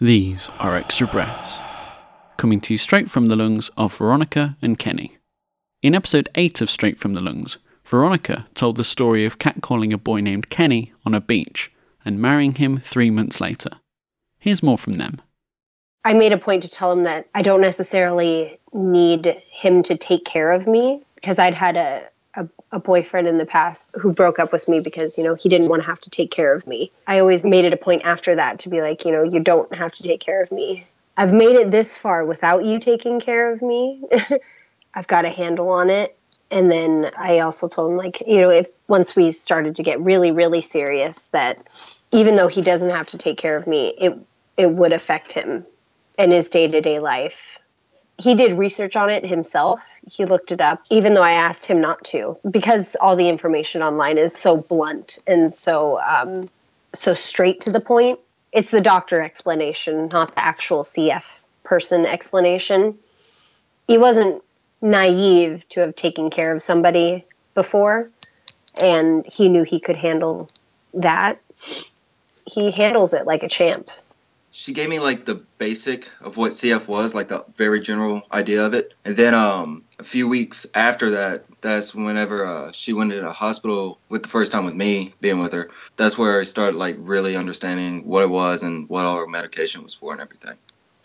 These are extra breaths, coming to you straight from the lungs of Veronica and Kenny. In episode 8 of Straight from the Lungs, Veronica told the story of catcalling a boy named Kenny on a beach and marrying him three months later. Here's more from them. I made a point to tell him that I don't necessarily need him to take care of me because I'd had a, a, a, boyfriend in the past who broke up with me because, you know, he didn't want to have to take care of me. I always made it a point after that to be like, you know, you don't have to take care of me. I've made it this far without you taking care of me. I've got a handle on it. And then I also told him, like, you know, if once we started to get really, really serious, that even though he doesn't have to take care of me, it it would affect him in his day to day life. He did research on it himself. He looked it up, even though I asked him not to, because all the information online is so blunt and so um, so straight to the point. It's the doctor explanation, not the actual CF person explanation. He wasn't naive to have taken care of somebody before, and he knew he could handle that. He handles it like a champ she gave me like the basic of what CF was, like the very general idea of it. And then um, a few weeks after that, that's whenever uh, she went to the hospital with the first time with me being with her. That's where I started like really understanding what it was and what all her medication was for and everything.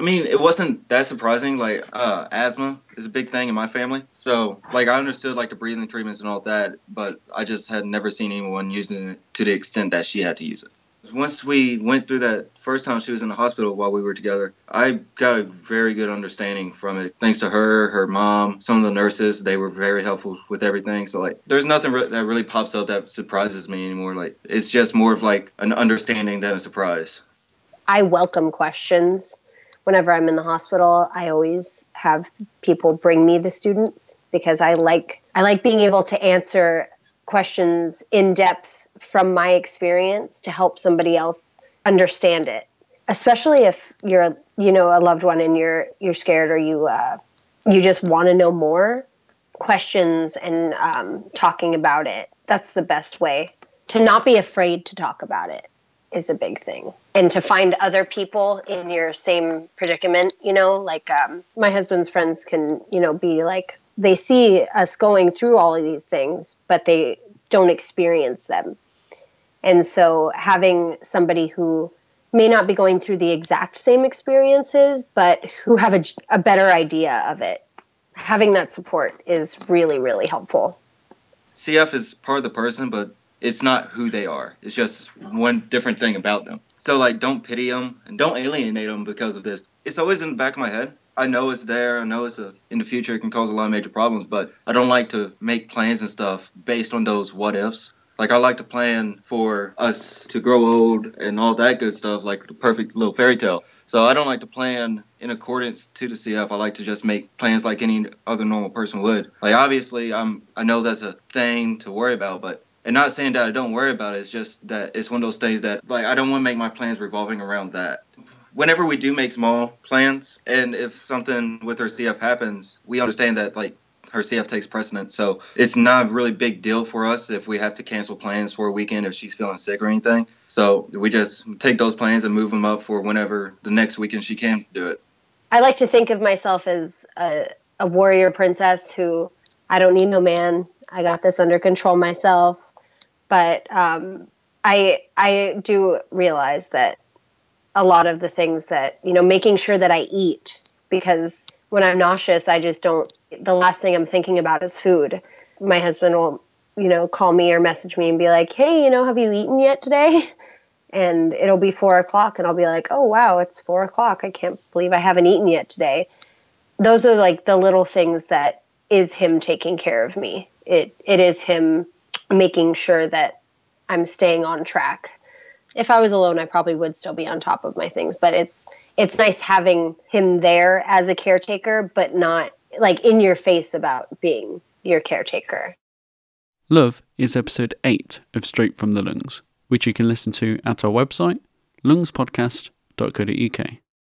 I mean, it wasn't that surprising. Like, uh, asthma is a big thing in my family. So, like, I understood like the breathing treatments and all that, but I just had never seen anyone using it to the extent that she had to use it. Once we went through that first time she was in the hospital while we were together, I got a very good understanding from it. Thanks to her, her mom, some of the nurses, they were very helpful with everything. So like, there's nothing re- that really pops up that surprises me anymore. Like, it's just more of like an understanding than a surprise. I welcome questions. Whenever I'm in the hospital, I always have people bring me the students because I like I like being able to answer questions in depth from my experience to help somebody else understand it. Especially if you're you know a loved one and you're you're scared or you uh, you just want to know more questions and um, talking about it. That's the best way. To not be afraid to talk about it is a big thing. And to find other people in your same predicament you know like um, my husband's friends can you know be like they see us going through all of these things but they don't experience them and so having somebody who may not be going through the exact same experiences, but who have a, a better idea of it, having that support is really, really helpful. CF is part of the person, but it's not who they are. It's just one different thing about them. So, like, don't pity them and don't alienate them because of this. It's always in the back of my head. I know it's there. I know it's a, in the future it can cause a lot of major problems, but I don't like to make plans and stuff based on those what ifs. Like I like to plan for us to grow old and all that good stuff, like the perfect little fairy tale. So I don't like to plan in accordance to the CF. I like to just make plans like any other normal person would. Like obviously, I'm I know that's a thing to worry about, but and not saying that I don't worry about it. It's just that it's one of those things that like I don't want to make my plans revolving around that whenever we do make small plans and if something with her CF happens, we understand that like her CF takes precedence. So it's not a really big deal for us if we have to cancel plans for a weekend if she's feeling sick or anything. So we just take those plans and move them up for whenever the next weekend she can do it. I like to think of myself as a, a warrior princess who I don't need no man. I got this under control myself. But um, I I do realize that a lot of the things that you know, making sure that I eat because when I'm nauseous, I just don't. The last thing I'm thinking about is food. My husband will, you know, call me or message me and be like, "Hey, you know, have you eaten yet today?" And it'll be four o'clock, and I'll be like, "Oh wow, it's four o'clock. I can't believe I haven't eaten yet today." Those are like the little things that is him taking care of me. It it is him making sure that I'm staying on track. If I was alone, I probably would still be on top of my things, but it's it's nice having him there as a caretaker, but not like in your face about being your caretaker. Love is episode 8 of Straight from the Lungs, which you can listen to at our website, lungspodcast.co.uk.